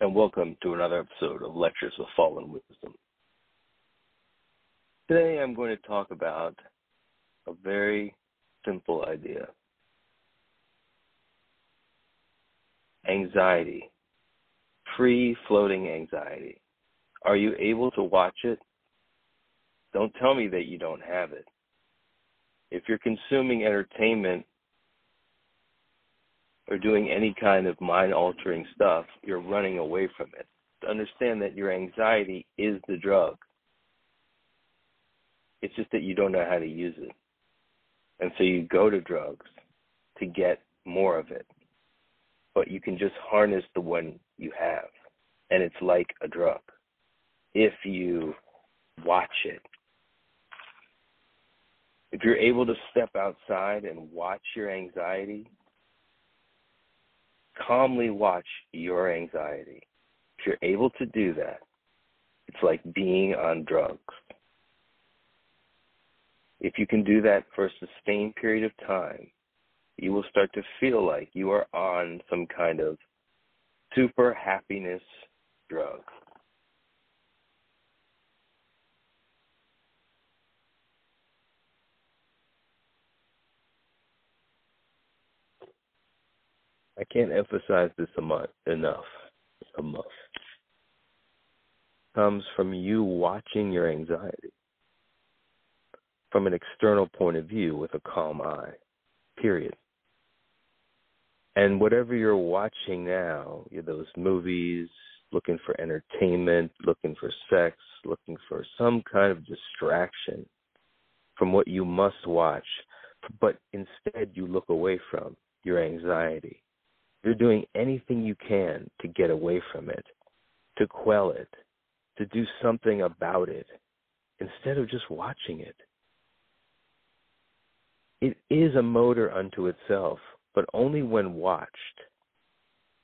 and welcome to another episode of Lectures with Fallen Wisdom. Today I'm going to talk about a very simple idea anxiety, free floating anxiety. Are you able to watch it? Don't tell me that you don't have it. If you're consuming entertainment or doing any kind of mind altering stuff, you're running away from it. Understand that your anxiety is the drug. It's just that you don't know how to use it. And so you go to drugs to get more of it. But you can just harness the one you have. And it's like a drug if you watch it. If you're able to step outside and watch your anxiety, calmly watch your anxiety. If you're able to do that, it's like being on drugs. If you can do that for a sustained period of time, you will start to feel like you are on some kind of super happiness drug. I can't emphasize this enough. Enough. Enough. Comes from you watching your anxiety from an external point of view with a calm eye. Period. And whatever you're watching now, those movies, looking for entertainment, looking for sex, looking for some kind of distraction from what you must watch, but instead you look away from your anxiety you're doing anything you can to get away from it, to quell it, to do something about it, instead of just watching it. It is a motor unto itself, but only when watched.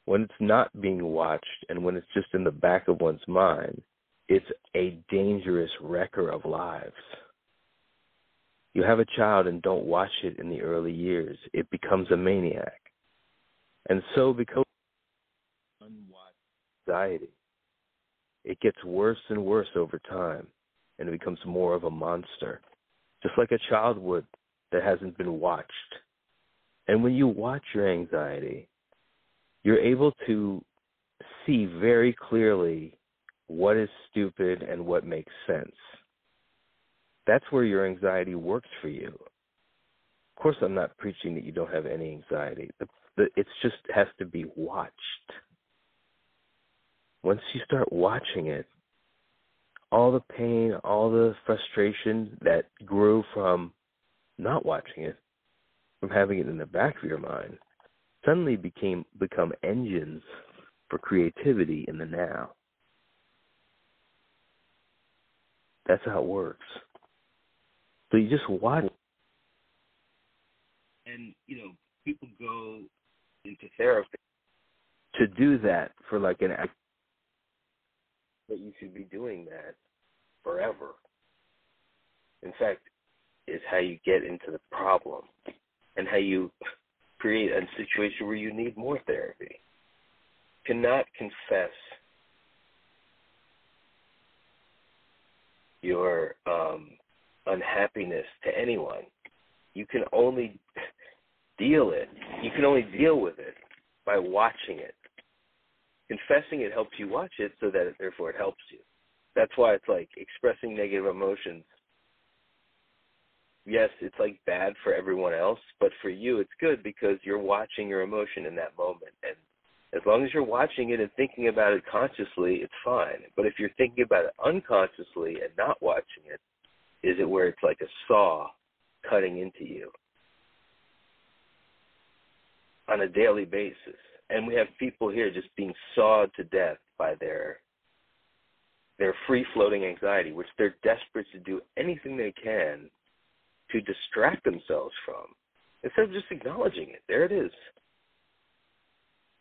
When it's not being watched and when it's just in the back of one's mind, it's a dangerous wrecker of lives. You have a child and don't watch it in the early years, it becomes a maniac. And so because unwatched anxiety, it gets worse and worse over time and it becomes more of a monster. Just like a child would that hasn't been watched. And when you watch your anxiety, you're able to see very clearly what is stupid and what makes sense. That's where your anxiety works for you. Of course, I'm not preaching that you don't have any anxiety. The it's just has to be watched. Once you start watching it, all the pain, all the frustration that grew from not watching it, from having it in the back of your mind, suddenly became become engines for creativity in the now. That's how it works. So you just watch and you know, people go into therapy to do that for like an act that you should be doing that forever. In fact, is how you get into the problem and how you create a situation where you need more therapy. Cannot confess your um, unhappiness to anyone. You can only deal it. You can only deal with it by watching it. Confessing it helps you watch it so that it, therefore it helps you. That's why it's like expressing negative emotions. Yes, it's like bad for everyone else, but for you it's good because you're watching your emotion in that moment. And as long as you're watching it and thinking about it consciously, it's fine. But if you're thinking about it unconsciously and not watching it, is it where it's like a saw cutting into you? On a daily basis. And we have people here just being sawed to death by their their free floating anxiety, which they're desperate to do anything they can to distract themselves from. Instead of just acknowledging it. There it is.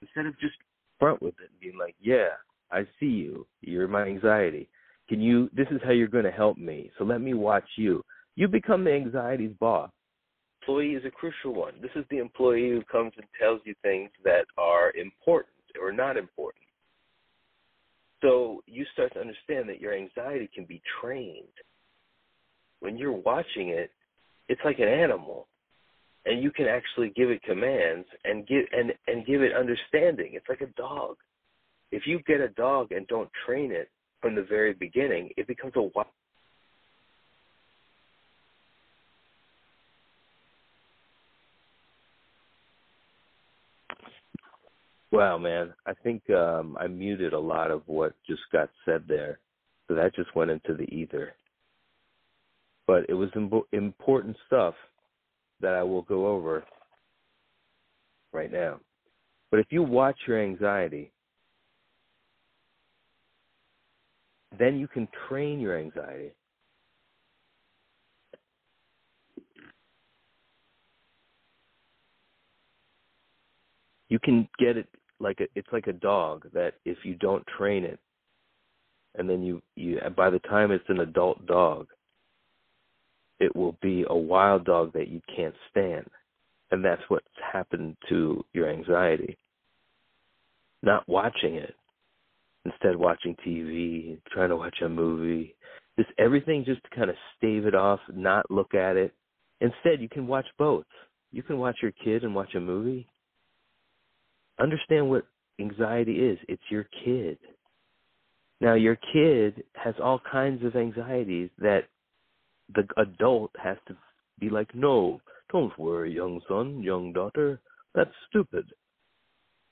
Instead of just front with it and being like, Yeah, I see you. You're my anxiety. Can you this is how you're gonna help me. So let me watch you. You become the anxiety's boss employee is a crucial one. This is the employee who comes and tells you things that are important or not important. So you start to understand that your anxiety can be trained. When you're watching it, it's like an animal. And you can actually give it commands and give and, and give it understanding. It's like a dog. If you get a dog and don't train it from the very beginning, it becomes a wild Wow, man. I think um, I muted a lot of what just got said there. So that just went into the ether. But it was Im- important stuff that I will go over right now. But if you watch your anxiety, then you can train your anxiety. You can get it like a, it's like a dog that if you don't train it, and then you you by the time it's an adult dog, it will be a wild dog that you can't stand, and that's what's happened to your anxiety. Not watching it, instead watching TV, trying to watch a movie, just everything just to kind of stave it off, not look at it. Instead, you can watch both. You can watch your kid and watch a movie, understand what anxiety is it's your kid. Now, your kid has all kinds of anxieties that the adult has to be like, no, don't worry, young son, young daughter. That's stupid.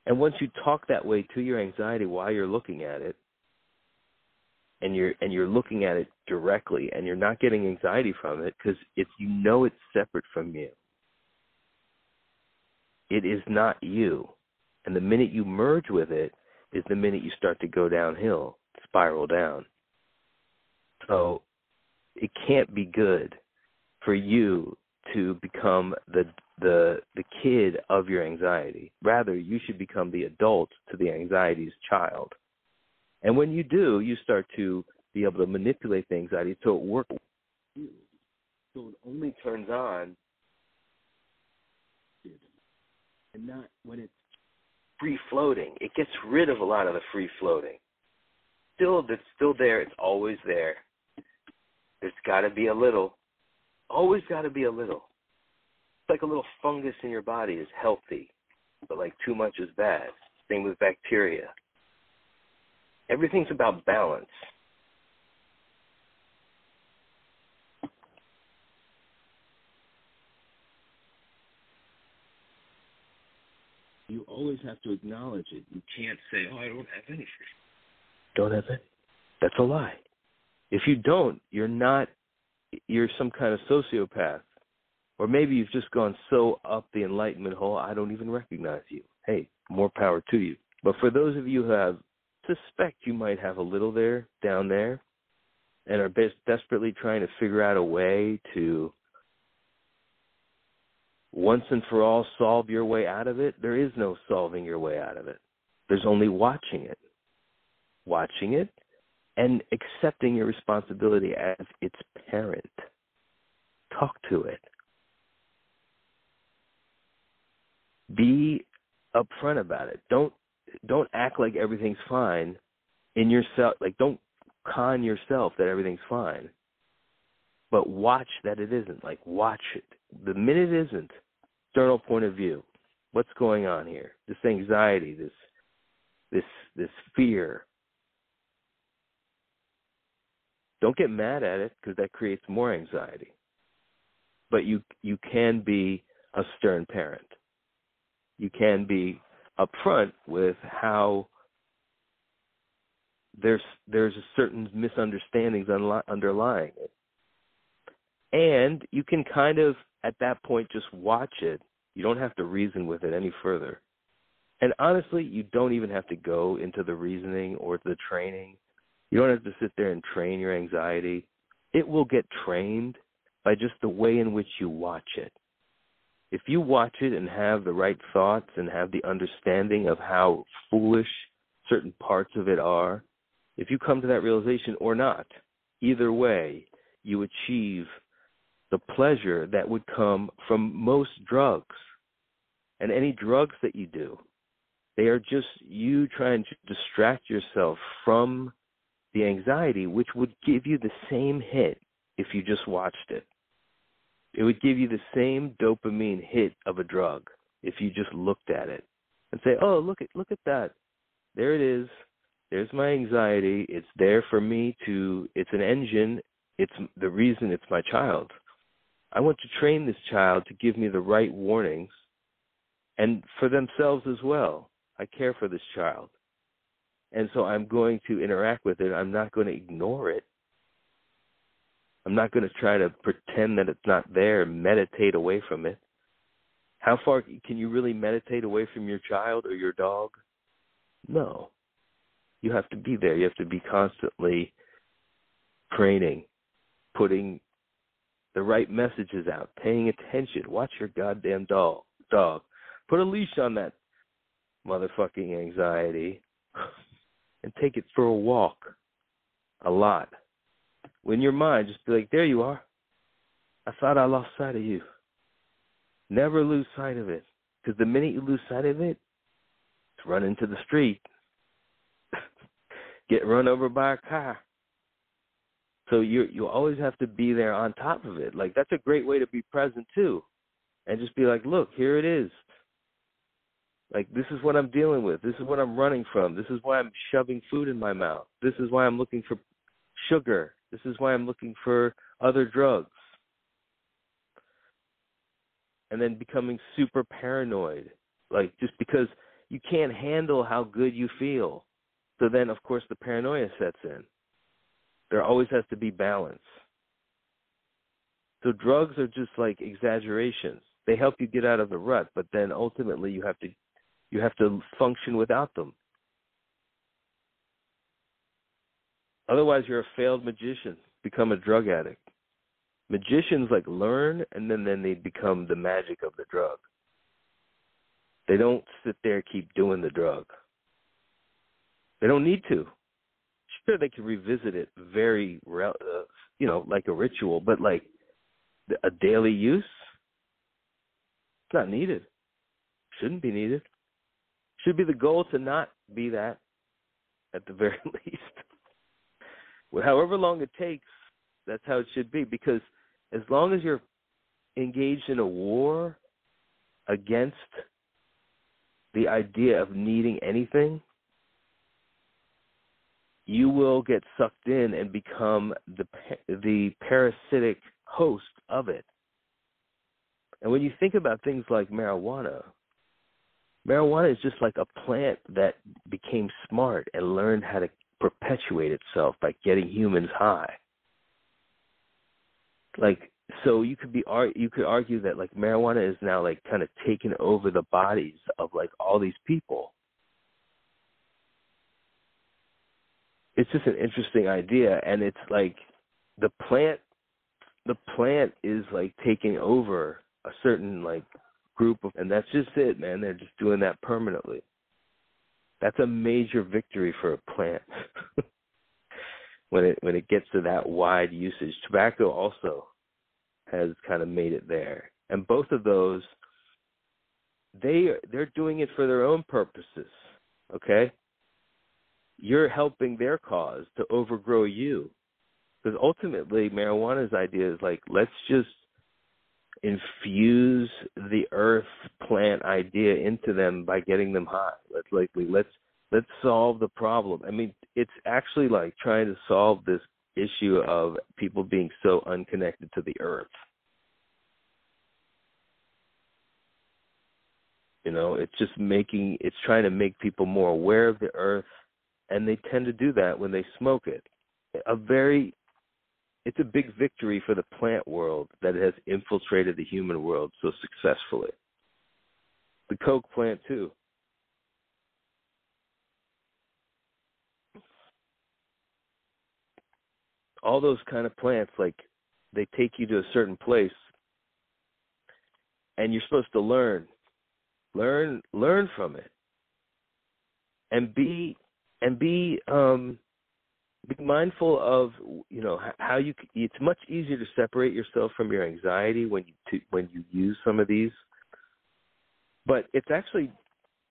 And once you talk that way to your anxiety while you're looking at it, and you're and you're looking at it directly, and you're not getting anxiety from it because if you know it's separate from you, it is not you. And the minute you merge with it is the minute you start to go downhill, spiral down. So it can't be good for you to become the the the kid of your anxiety. Rather, you should become the adult to the anxiety's child. And when you do, you start to be able to manipulate the anxiety so it works. So it only turns on and not when it's free floating. It gets rid of a lot of the free floating. Still, it's still there. It's always there. There's got to be a little. Always got to be a little. It's like a little fungus in your body is healthy, but like too much is bad. Same with bacteria. Everything's about balance. you always have to acknowledge it. You can't say, "Oh, I don't have any free." Don't have any. That's a lie. If you don't, you're not. You're some kind of sociopath, or maybe you've just gone so up the enlightenment hole. I don't even recognize you. Hey, more power to you. But for those of you who have suspect you might have a little there down there, and are best, desperately trying to figure out a way to once and for all solve your way out of it, there is no solving your way out of it. There's only watching it. Watching it and accepting your responsibility as its parent. Talk to it. Be upfront about it. Don't don't act like everything's fine in yourself like don't con yourself that everything's fine. But watch that it isn't. Like watch it the minute isn't external point of view. What's going on here? This anxiety, this this this fear. Don't get mad at it because that creates more anxiety. But you you can be a stern parent. You can be upfront with how there's there's a certain misunderstandings underlying it and you can kind of at that point just watch it. You don't have to reason with it any further. And honestly, you don't even have to go into the reasoning or the training. You don't have to sit there and train your anxiety. It will get trained by just the way in which you watch it. If you watch it and have the right thoughts and have the understanding of how foolish certain parts of it are, if you come to that realization or not, either way, you achieve the pleasure that would come from most drugs and any drugs that you do. They are just you trying to distract yourself from the anxiety, which would give you the same hit if you just watched it. It would give you the same dopamine hit of a drug if you just looked at it and say, "Oh, look at look at that. There it is. There's my anxiety. It's there for me to it's an engine. It's the reason it's my child. I want to train this child to give me the right warnings and for themselves as well. I care for this child. And so I'm going to interact with it. I'm not going to ignore it. I'm not going to try to pretend that it's not there, meditate away from it. How far can you really meditate away from your child or your dog? No. You have to be there. You have to be constantly training, putting the right messages out, paying attention. Watch your goddamn dog. Dog. Put a leash on that motherfucking anxiety and take it for a walk. A lot. When your mind just be like, there you are. I thought I lost sight of you. Never lose sight of it. Because the minute you lose sight of it, it's run into the street. Get run over by a car. So you you always have to be there on top of it. Like that's a great way to be present too. And just be like, look, here it is. Like this is what I'm dealing with. This is what I'm running from. This is why I'm shoving food in my mouth. This is why I'm looking for sugar. This is why I'm looking for other drugs. And then becoming super paranoid. Like just because you can't handle how good you feel. So then of course the paranoia sets in. There always has to be balance. So drugs are just like exaggerations. They help you get out of the rut, but then ultimately you have to you have to function without them. Otherwise, you're a failed magician. Become a drug addict. Magicians like learn and then then they become the magic of the drug. They don't sit there keep doing the drug. They don't need to. Sure, they can revisit it very, uh, you know, like a ritual, but like a daily use, it's not needed. Shouldn't be needed. Should be the goal to not be that at the very least. well, however long it takes, that's how it should be because as long as you're engaged in a war against the idea of needing anything, you will get sucked in and become the the parasitic host of it. And when you think about things like marijuana, marijuana is just like a plant that became smart and learned how to perpetuate itself by getting humans high. Like so you could be you could argue that like marijuana is now like kind of taken over the bodies of like all these people. It's just an interesting idea and it's like the plant the plant is like taking over a certain like group of, and that's just it, man. They're just doing that permanently. That's a major victory for a plant when it when it gets to that wide usage. Tobacco also has kind of made it there, and both of those they they're doing it for their own purposes. Okay, you're helping their cause to overgrow you, because ultimately marijuana's idea is like let's just infuse the earth plant idea into them by getting them high. Let's like let's let's solve the problem. I mean, it's actually like trying to solve this issue of people being so unconnected to the earth. You know, it's just making it's trying to make people more aware of the earth and they tend to do that when they smoke it. A very it's a big victory for the plant world that has infiltrated the human world so successfully. The Coke plant, too. All those kind of plants, like, they take you to a certain place and you're supposed to learn learn learn from it and be and be um be mindful of you know how you it's much easier to separate yourself from your anxiety when you to, when you use some of these but it's actually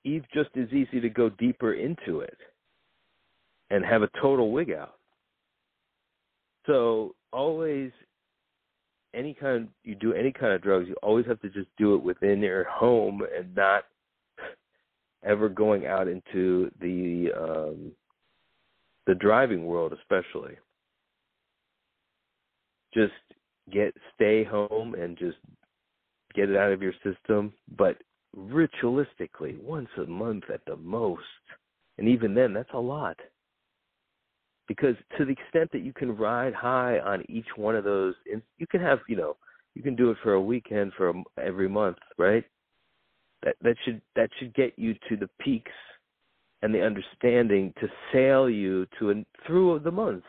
Eve just as easy to go deeper into it and have a total wig out. So always any kind you do any kind of drugs, you always have to just do it within your home and not ever going out into the um the driving world especially. Just get stay home and just get it out of your system, but ritualistically once a month at the most. And even then that's a lot because to the extent that you can ride high on each one of those you can have you know you can do it for a weekend for a, every month right that that should that should get you to the peaks and the understanding to sail you to and through the month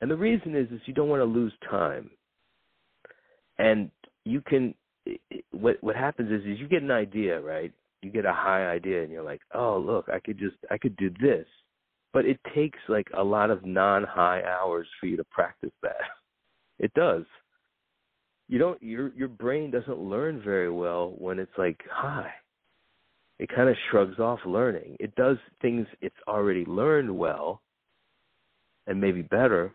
and the reason is is you don't want to lose time and you can what what happens is is you get an idea right you get a high idea and you're like oh look i could just i could do this but it takes like a lot of non-high hours for you to practice that. It does. You don't your your brain doesn't learn very well when it's like high. It kind of shrugs off learning. It does things it's already learned well and maybe better,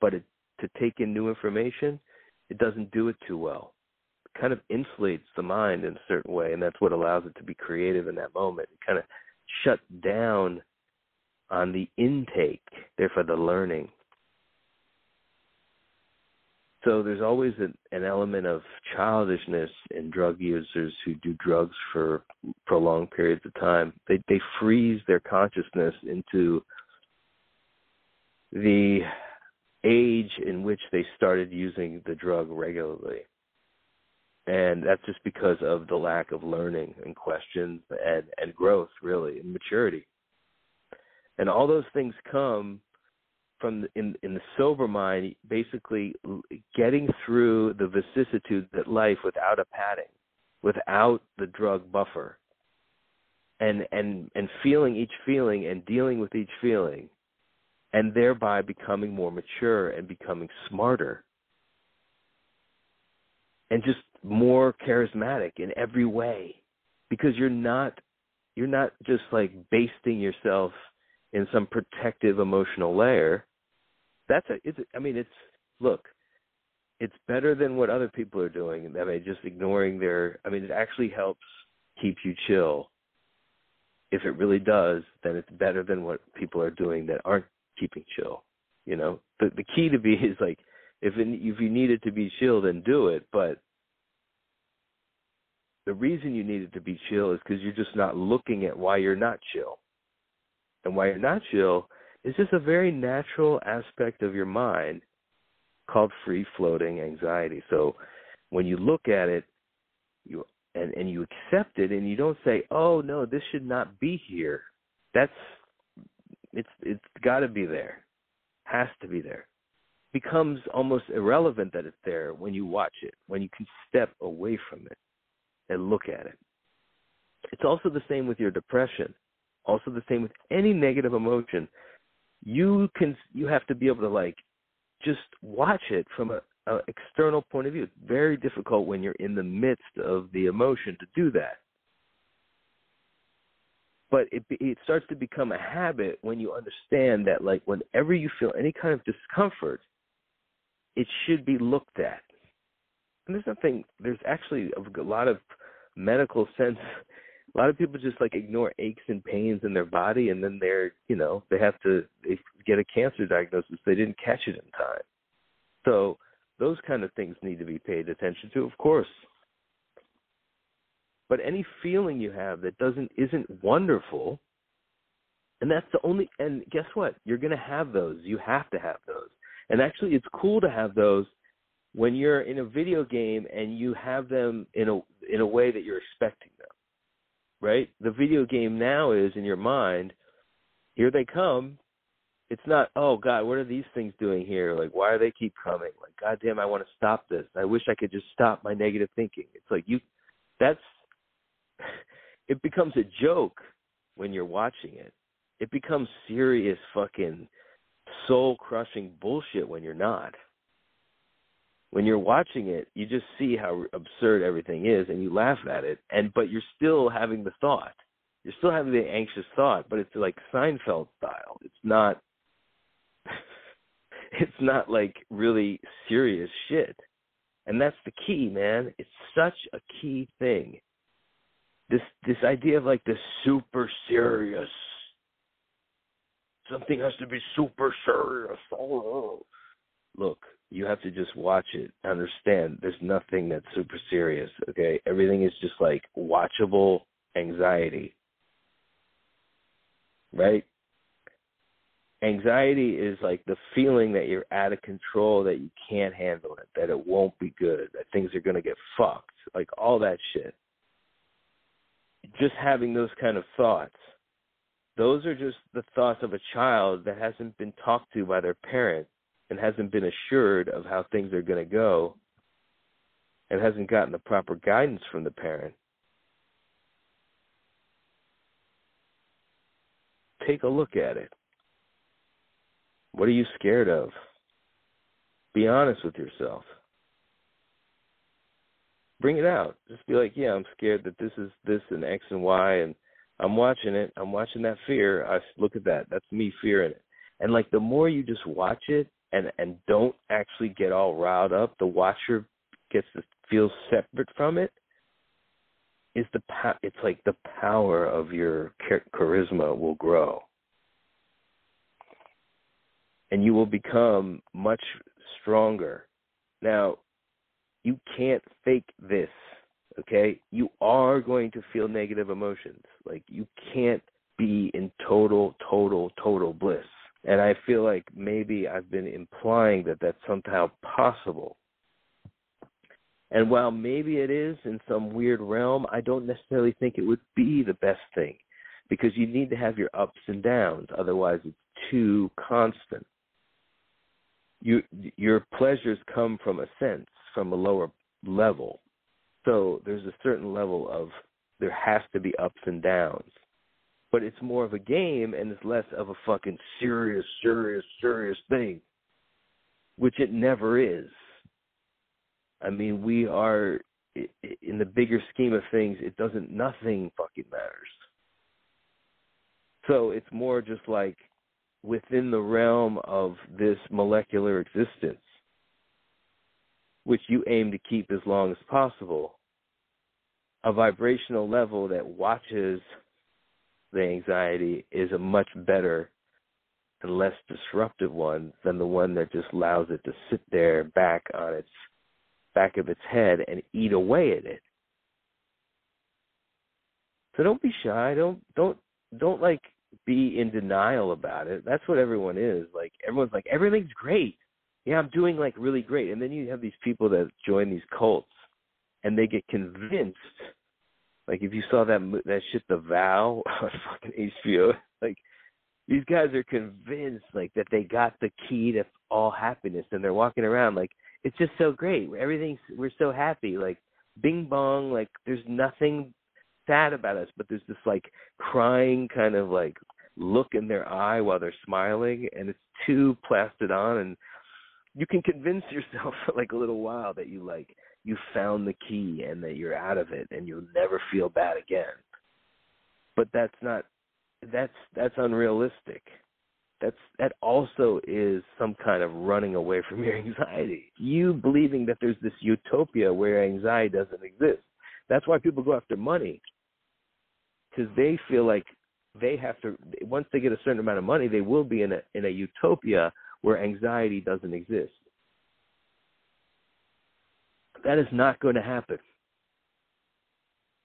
but it, to take in new information, it doesn't do it too well. It kind of insulates the mind in a certain way, and that's what allows it to be creative in that moment. It kind of shut down on the intake, therefore the learning. So there's always an, an element of childishness in drug users who do drugs for prolonged periods of time. They they freeze their consciousness into the age in which they started using the drug regularly. And that's just because of the lack of learning and questions and, and growth, really, and maturity and all those things come from in in the sober mind basically getting through the vicissitudes of life without a padding without the drug buffer and and and feeling each feeling and dealing with each feeling and thereby becoming more mature and becoming smarter. And just more charismatic in every way because you're not you're not just like basting yourself in some protective emotional layer, that's a it's I mean it's look, it's better than what other people are doing. I mean just ignoring their I mean it actually helps keep you chill. If it really does, then it's better than what people are doing that aren't keeping chill. You know, the the key to be is like if it, if you need it to be chill, then do it. But the reason you need it to be chill is because you're just not looking at why you're not chill and why you're not chill is just a very natural aspect of your mind called free floating anxiety. So when you look at it, you and, and you accept it and you don't say, Oh no, this should not be here. That's it's it's gotta be there. Has to be there. Becomes almost irrelevant that it's there when you watch it, when you can step away from it and look at it. It's also the same with your depression also the same with any negative emotion you can you have to be able to like just watch it from a, a external point of view. It's very difficult when you're in the midst of the emotion to do that. But it it starts to become a habit when you understand that like whenever you feel any kind of discomfort it should be looked at. And there's nothing there's actually a lot of medical sense a lot of people just like ignore aches and pains in their body and then they're you know they have to they get a cancer diagnosis. They didn't catch it in time. So those kind of things need to be paid attention to of course. But any feeling you have that doesn't isn't wonderful and that's the only and guess what? You're going to have those. You have to have those. And actually it's cool to have those when you're in a video game and you have them in a in a way that you're expecting right? The video game now is in your mind, here they come. It's not, oh God, what are these things doing here? Like, why are they keep coming? Like, God damn, I want to stop this. I wish I could just stop my negative thinking. It's like you, that's, it becomes a joke when you're watching it. It becomes serious fucking soul crushing bullshit when you're not. When you're watching it, you just see how absurd everything is and you laugh at it and but you're still having the thought. You're still having the anxious thought, but it's like Seinfeld style. It's not it's not like really serious shit. And that's the key, man. It's such a key thing. This this idea of like the super serious something has to be super serious. Oh. Look, you have to just watch it. Understand there's nothing that's super serious, okay? Everything is just like watchable anxiety. Right? Anxiety is like the feeling that you're out of control, that you can't handle it, that it won't be good, that things are going to get fucked, like all that shit. Just having those kind of thoughts, those are just the thoughts of a child that hasn't been talked to by their parent and hasn't been assured of how things are going to go and hasn't gotten the proper guidance from the parent. Take a look at it. What are you scared of? Be honest with yourself. Bring it out. Just be like, yeah, I'm scared that this is this and X and Y, and I'm watching it. I'm watching that fear. I look at that. That's me fearing it. And like the more you just watch it and and don't actually get all riled up, the watcher gets to feel separate from it. Is the it's like the power of your charisma will grow and you will become much stronger. Now, you can't fake this, okay? You are going to feel negative emotions. Like, you can't be in total, total, total bliss. And I feel like maybe I've been implying that that's somehow possible. And while maybe it is in some weird realm, I don't necessarily think it would be the best thing because you need to have your ups and downs. Otherwise, it's too constant you your pleasures come from a sense from a lower level so there's a certain level of there has to be ups and downs but it's more of a game and it's less of a fucking serious serious serious thing which it never is. I mean we are in the bigger scheme of things it doesn't nothing fucking matters. So it's more just like within the realm of this molecular existence, which you aim to keep as long as possible, a vibrational level that watches the anxiety is a much better and less disruptive one than the one that just allows it to sit there back on its back of its head and eat away at it. So don't be shy. Don't don't don't like be in denial about it. That's what everyone is. Like everyone's like everything's great. Yeah, I'm doing like really great. And then you have these people that join these cults and they get convinced like if you saw that that shit The Vow on fucking HBO, like these guys are convinced like that they got the key to all happiness and they're walking around like it's just so great. Everything's we're so happy like bing bong like there's nothing sad about us, but there's this like crying kind of like look in their eye while they're smiling, and it's too plastered on, and you can convince yourself for like a little while that you like you found the key and that you're out of it and you'll never feel bad again. But that's not that's that's unrealistic. That's that also is some kind of running away from your anxiety. You believing that there's this utopia where anxiety doesn't exist. That's why people go after money because they feel like they have to once they get a certain amount of money, they will be in a in a utopia where anxiety doesn't exist. That is not going to happen.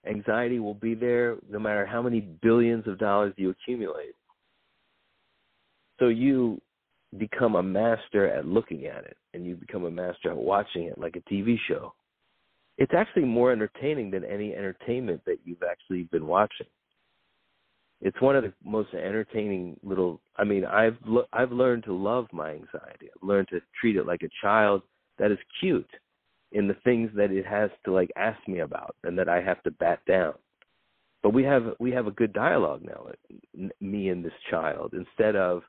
Anxiety will be there no matter how many billions of dollars you accumulate. So you become a master at looking at it and you become a master at watching it like a TV show it's actually more entertaining than any entertainment that you've actually been watching. It's one of the most entertaining little. I mean, I've I've learned to love my anxiety. I've learned to treat it like a child that is cute in the things that it has to like ask me about and that I have to bat down. But we have we have a good dialogue now, me and this child, instead of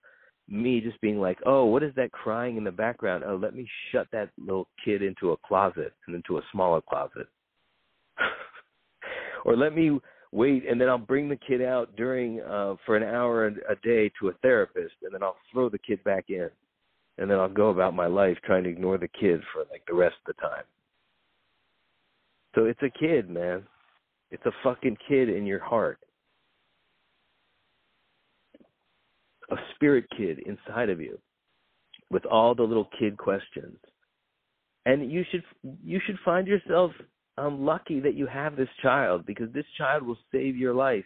me just being like, oh, what is that crying in the background? Oh, let me shut that little kid into a closet and into a smaller closet. or let me wait and then I'll bring the kid out during uh for an hour a day to a therapist and then I'll throw the kid back in. And then I'll go about my life trying to ignore the kid for like the rest of the time. So it's a kid, man. It's a fucking kid in your heart. A spirit kid inside of you with all the little kid questions. And you should you should find yourself um, lucky that you have this child because this child will save your life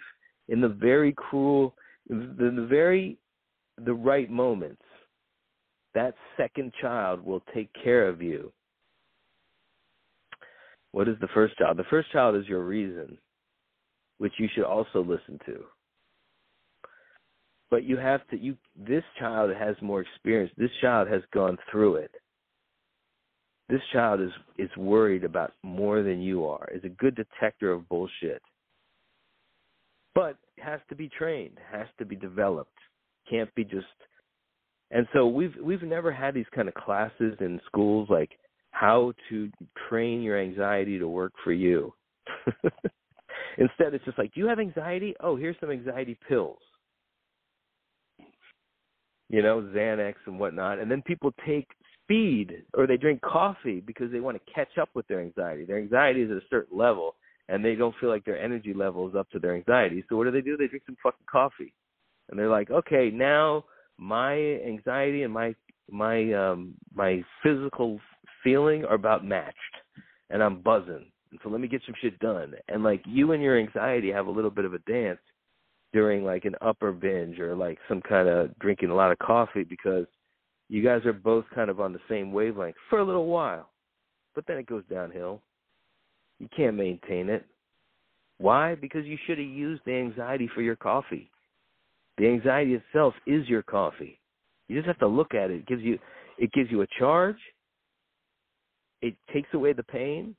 in the very cruel the, the very the right moments. That second child will take care of you what is the first child? The first child is your reason, which you should also listen to. But you have to you this child has more experience. This child has gone through it. This child is is worried about more than you are. Is a good detector of bullshit. But has to be trained, has to be developed. Can't be just and so we've we've never had these kind of classes in schools like how to train your anxiety to work for you. Instead, it's just like, do you have anxiety? Oh, here's some anxiety pills. You know, Xanax and whatnot. And then people take speed or they drink coffee because they want to catch up with their anxiety. Their anxiety is at a certain level and they don't feel like their energy level is up to their anxiety. So what do they do? They drink some fucking coffee. And they're like, okay, now my anxiety and my my um my physical feeling are about matched and I'm buzzing. And so let me get some shit done. And like you and your anxiety have a little bit of a dance during like an upper binge or like some kind of drinking a lot of coffee because you guys are both kind of on the same wavelength for a little while. But then it goes downhill. You can't maintain it. Why? Because you should have used the anxiety for your coffee. The anxiety itself is your coffee. You just have to look at it. It gives you it gives you a charge it takes away the pain.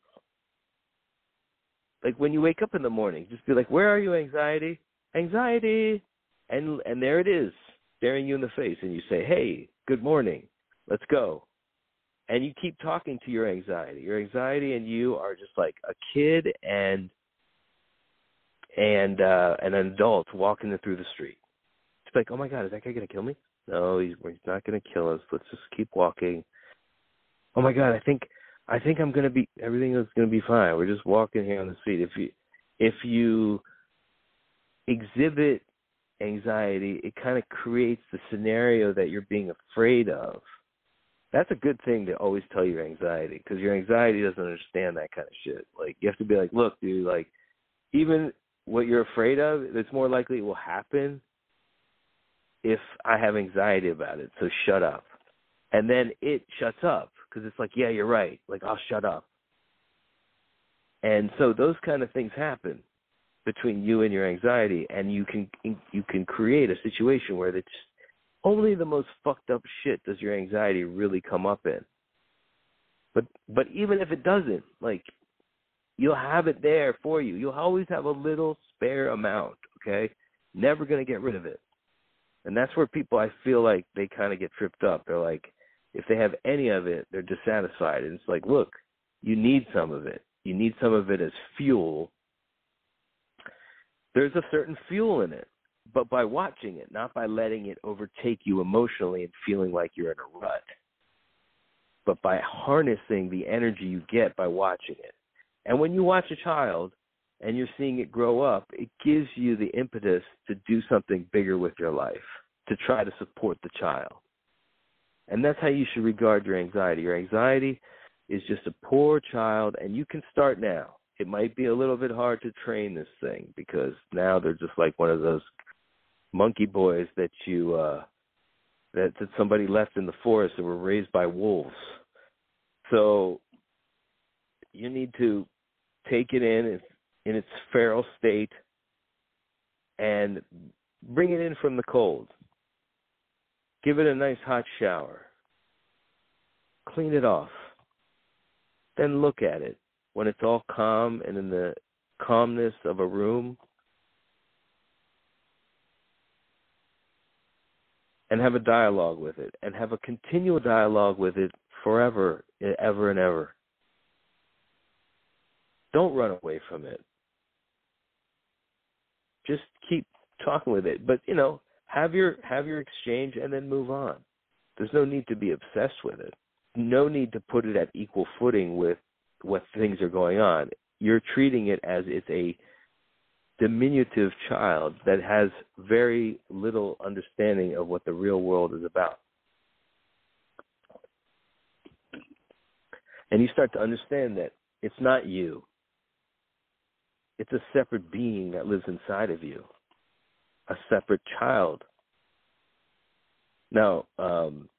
Like when you wake up in the morning, just be like, "Where are you, anxiety? Anxiety!" And and there it is, staring you in the face, and you say, "Hey, good morning. Let's go." And you keep talking to your anxiety. Your anxiety and you are just like a kid and and uh an adult walking through the street. It's like, "Oh my God, is that guy gonna kill me?" No, he's he's not gonna kill us. Let's just keep walking. Oh my God, I think I think I'm gonna be everything is gonna be fine. We're just walking here on the street. If you if you exhibit anxiety, it kind of creates the scenario that you're being afraid of. That's a good thing to always tell your anxiety because your anxiety doesn't understand that kind of shit. Like you have to be like, look, dude, like even what you're afraid of, it's more likely it will happen if I have anxiety about it. So shut up. And then it shuts up because it's like, yeah, you're right. Like I'll shut up. And so those kind of things happen between you and your anxiety, and you can you can create a situation where it's only the most fucked up shit does your anxiety really come up in. But but even if it doesn't, like you'll have it there for you. You'll always have a little spare amount, okay? Never gonna get rid of it. And that's where people I feel like they kind of get tripped up. They're like, if they have any of it, they're dissatisfied. And it's like, look, you need some of it. You need some of it as fuel. There's a certain fuel in it, but by watching it, not by letting it overtake you emotionally and feeling like you're in a rut, but by harnessing the energy you get by watching it. And when you watch a child and you're seeing it grow up, it gives you the impetus to do something bigger with your life, to try to support the child. And that's how you should regard your anxiety. Your anxiety is just a poor child, and you can start now. It might be a little bit hard to train this thing because now they're just like one of those monkey boys that you uh that, that somebody left in the forest and were raised by wolves. So you need to take it in in its feral state and bring it in from the cold. Give it a nice hot shower. Clean it off. Then look at it when it's all calm and in the calmness of a room. and have a dialogue with it and have a continual dialogue with it forever, ever and ever. Don't run away from it. Just keep talking with it. But, you know, have your have your exchange and then move on. There's no need to be obsessed with it. No need to put it at equal footing with what things are going on. You're treating it as it's a diminutive child that has very little understanding of what the real world is about. And you start to understand that it's not you. It's a separate being that lives inside of you, a separate child. Now, um,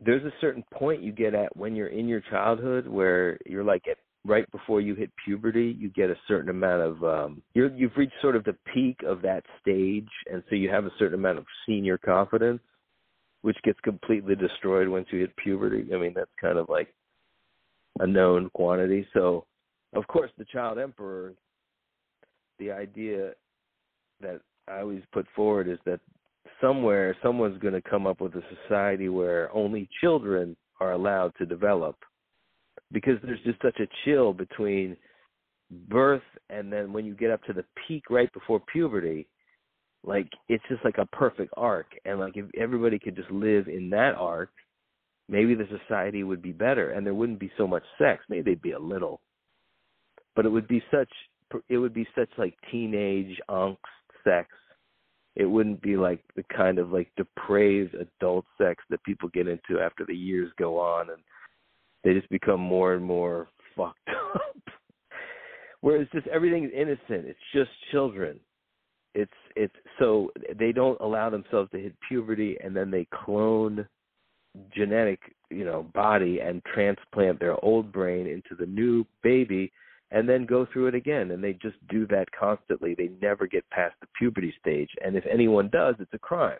there's a certain point you get at when you're in your childhood where you're like at right before you hit puberty, you get a certain amount of um you're you've reached sort of the peak of that stage and so you have a certain amount of senior confidence which gets completely destroyed once you hit puberty. I mean, that's kind of like a known quantity. So, of course, the child emperor the idea that I always put forward is that somewhere someone's going to come up with a society where only children are allowed to develop because there's just such a chill between birth and then when you get up to the peak right before puberty like it's just like a perfect arc and like if everybody could just live in that arc maybe the society would be better and there wouldn't be so much sex maybe they'd be a little but it would be such it would be such like teenage angst sex it wouldn't be like the kind of like depraved adult sex that people get into after the years go on and they just become more and more fucked up. Whereas just everything is innocent. It's just children. It's it's so they don't allow themselves to hit puberty and then they clone genetic, you know, body and transplant their old brain into the new baby and then go through it again and they just do that constantly. They never get past the puberty stage and if anyone does, it's a crime.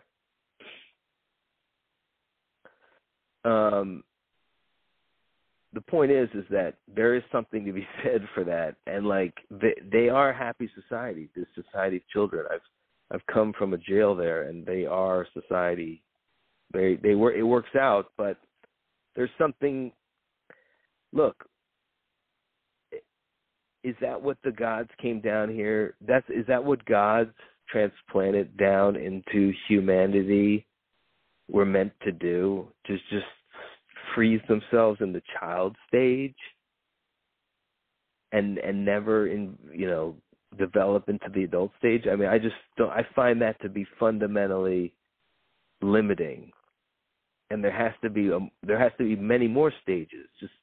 Um the point is is that there is something to be said for that and like they they are happy society this society of children i've i've come from a jail there and they are society they they work it works out but there's something look is that what the gods came down here that's is that what gods transplanted down into humanity were meant to do? Just just freeze themselves in the child stage? And and never in you know develop into the adult stage? I mean i just don't i find that to be fundamentally limiting. And there has to be a, there has to be many more stages just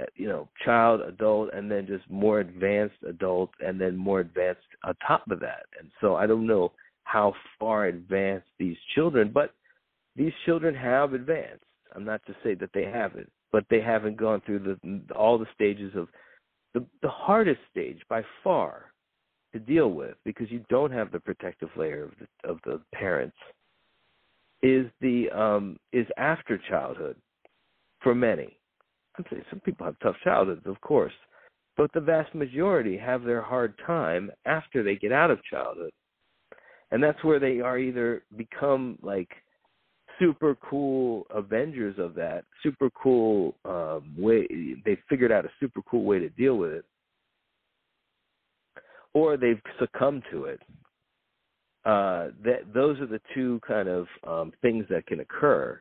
uh, you know child adult and then just more advanced adult and then more advanced on top of that. And so i don't know how far advanced these children but these children have advanced. I'm not to say that they haven't, but they haven't gone through the all the stages of the the hardest stage by far to deal with because you don't have the protective layer of the of the parents is the um is after childhood for many. I'm saying some people have tough childhoods, of course, but the vast majority have their hard time after they get out of childhood. And that's where they are either become like super cool Avengers of that, super cool um, way. They figured out a super cool way to deal with it, or they've succumbed to it. Uh, that those are the two kind of um, things that can occur.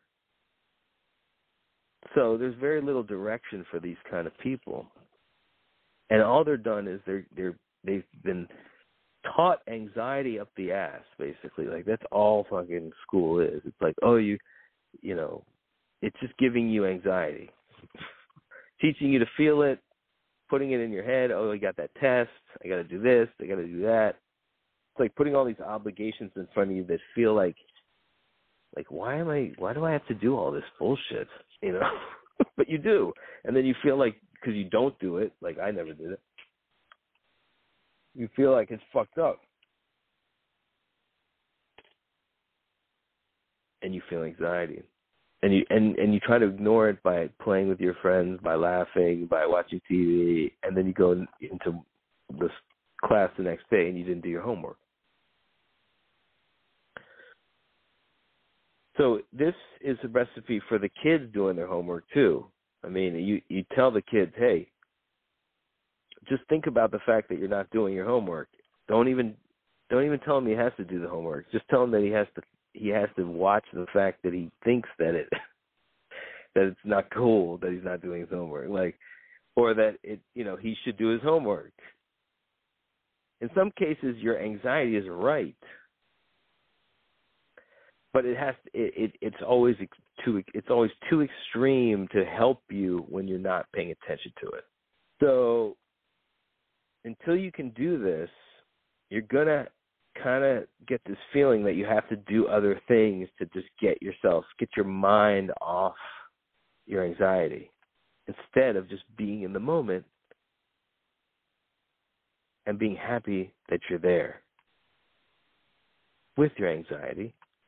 So there's very little direction for these kind of people, and all they're done is they're they're they've been taught anxiety up the ass basically. Like that's all fucking school is. It's like oh you you know it's just giving you anxiety. Teaching you to feel it putting it in your head oh i got that test i got to do this i got to do that it's like putting all these obligations in front of you that feel like like why am i why do i have to do all this bullshit you know but you do and then you feel like because you don't do it like i never did it you feel like it's fucked up. And you feel anxiety. And you and, and you try to ignore it by playing with your friends, by laughing, by watching TV, and then you go into this class the next day and you didn't do your homework. So this is a recipe for the kids doing their homework too. I mean, you you tell the kids, "Hey, just think about the fact that you're not doing your homework. Don't even don't even tell him he has to do the homework. Just tell him that he has to he has to watch the fact that he thinks that it that it's not cool that he's not doing his homework. Like or that it you know, he should do his homework. In some cases your anxiety is right. But it has it, it it's always too it's always too extreme to help you when you're not paying attention to it. So until you can do this, you're gonna kind of get this feeling that you have to do other things to just get yourself, get your mind off your anxiety instead of just being in the moment and being happy that you're there with your anxiety